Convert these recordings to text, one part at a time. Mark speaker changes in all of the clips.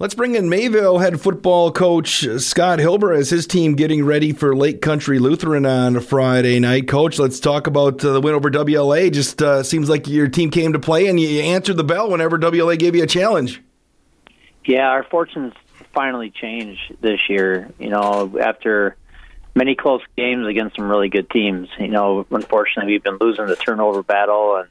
Speaker 1: Let's bring in Mayville head football coach Scott Hilber as his team getting ready for Lake Country Lutheran on Friday night. Coach, let's talk about uh, the win over WLA. Just uh, seems like your team came to play and you answered the bell whenever WLA gave you a challenge.
Speaker 2: Yeah, our fortunes finally changed this year. You know, after many close games against some really good teams. You know, unfortunately, we've been losing the turnover battle and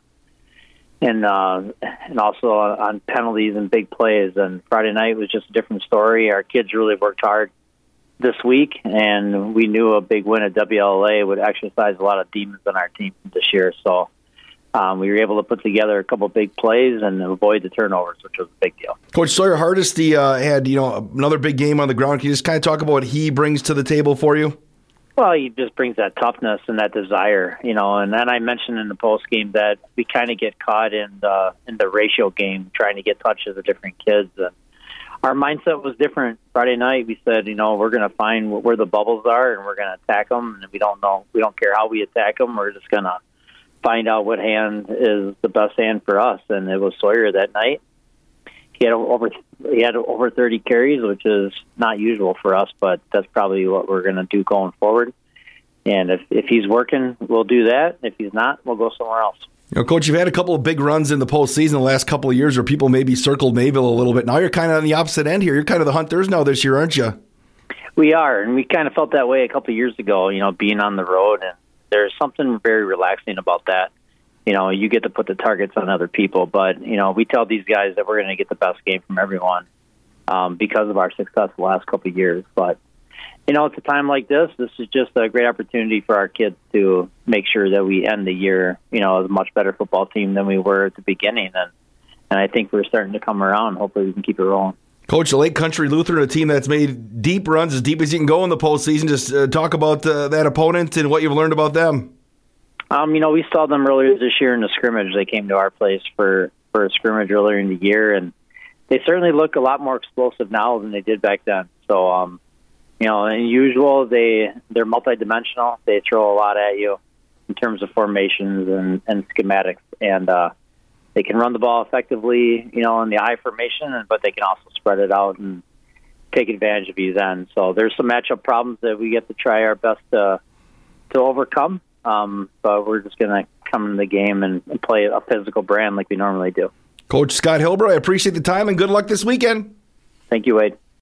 Speaker 2: and uh, and also on penalties and big plays. And Friday night was just a different story. Our kids really worked hard this week, and we knew a big win at WLA would exercise a lot of demons on our team this year. So. Um, we were able to put together a couple big plays and avoid the turnovers, which was a big deal.
Speaker 1: Coach Sawyer Hardesty uh, had you know another big game on the ground. Can you just kind of talk about what he brings to the table for you?
Speaker 2: Well, he just brings that toughness and that desire, you know. And then I mentioned in the post game that we kind of get caught in the in the ratio game, trying to get touches of different kids. And our mindset was different. Friday night, we said, you know, we're going to find where the bubbles are, and we're going to attack them. And we don't know, we don't care how we attack them. We're just going to find out what hand is the best hand for us. And it was Sawyer that night he had over he had over 30 carries, which is not usual for us, but that's probably what we're going to do going forward. And if if he's working, we'll do that. If he's not, we'll go somewhere else.
Speaker 1: You know, Coach, you've had a couple of big runs in the postseason the last couple of years where people maybe circled Mayville a little bit. Now you're kind of on the opposite end here. You're kind of the hunters now this year, aren't you?
Speaker 2: We are, and we kind of felt that way a couple of years ago. You know, being on the road, and there's something very relaxing about that you know, you get to put the targets on other people. But, you know, we tell these guys that we're going to get the best game from everyone um, because of our success the last couple of years. But, you know, it's a time like this. This is just a great opportunity for our kids to make sure that we end the year, you know, as a much better football team than we were at the beginning. And, and I think we're starting to come around. Hopefully we can keep it rolling.
Speaker 1: Coach, Lake Country Lutheran, a team that's made deep runs as deep as you can go in the postseason. Just uh, talk about uh, that opponent and what you've learned about them.
Speaker 2: Um, you know, we saw them earlier this year in the scrimmage. They came to our place for for a scrimmage earlier in the year, and they certainly look a lot more explosive now than they did back then. So, um, you know, in usual, they they're multidimensional. They throw a lot at you in terms of formations and, and schematics, and uh, they can run the ball effectively. You know, in the I formation, but they can also spread it out and take advantage of these ends. So, there's some matchup problems that we get to try our best to to overcome um, but we're just going to come in the game and, and play a physical brand like we normally do.
Speaker 1: Coach Scott Hilber, I appreciate the time and good luck this weekend.
Speaker 2: Thank you, Wade.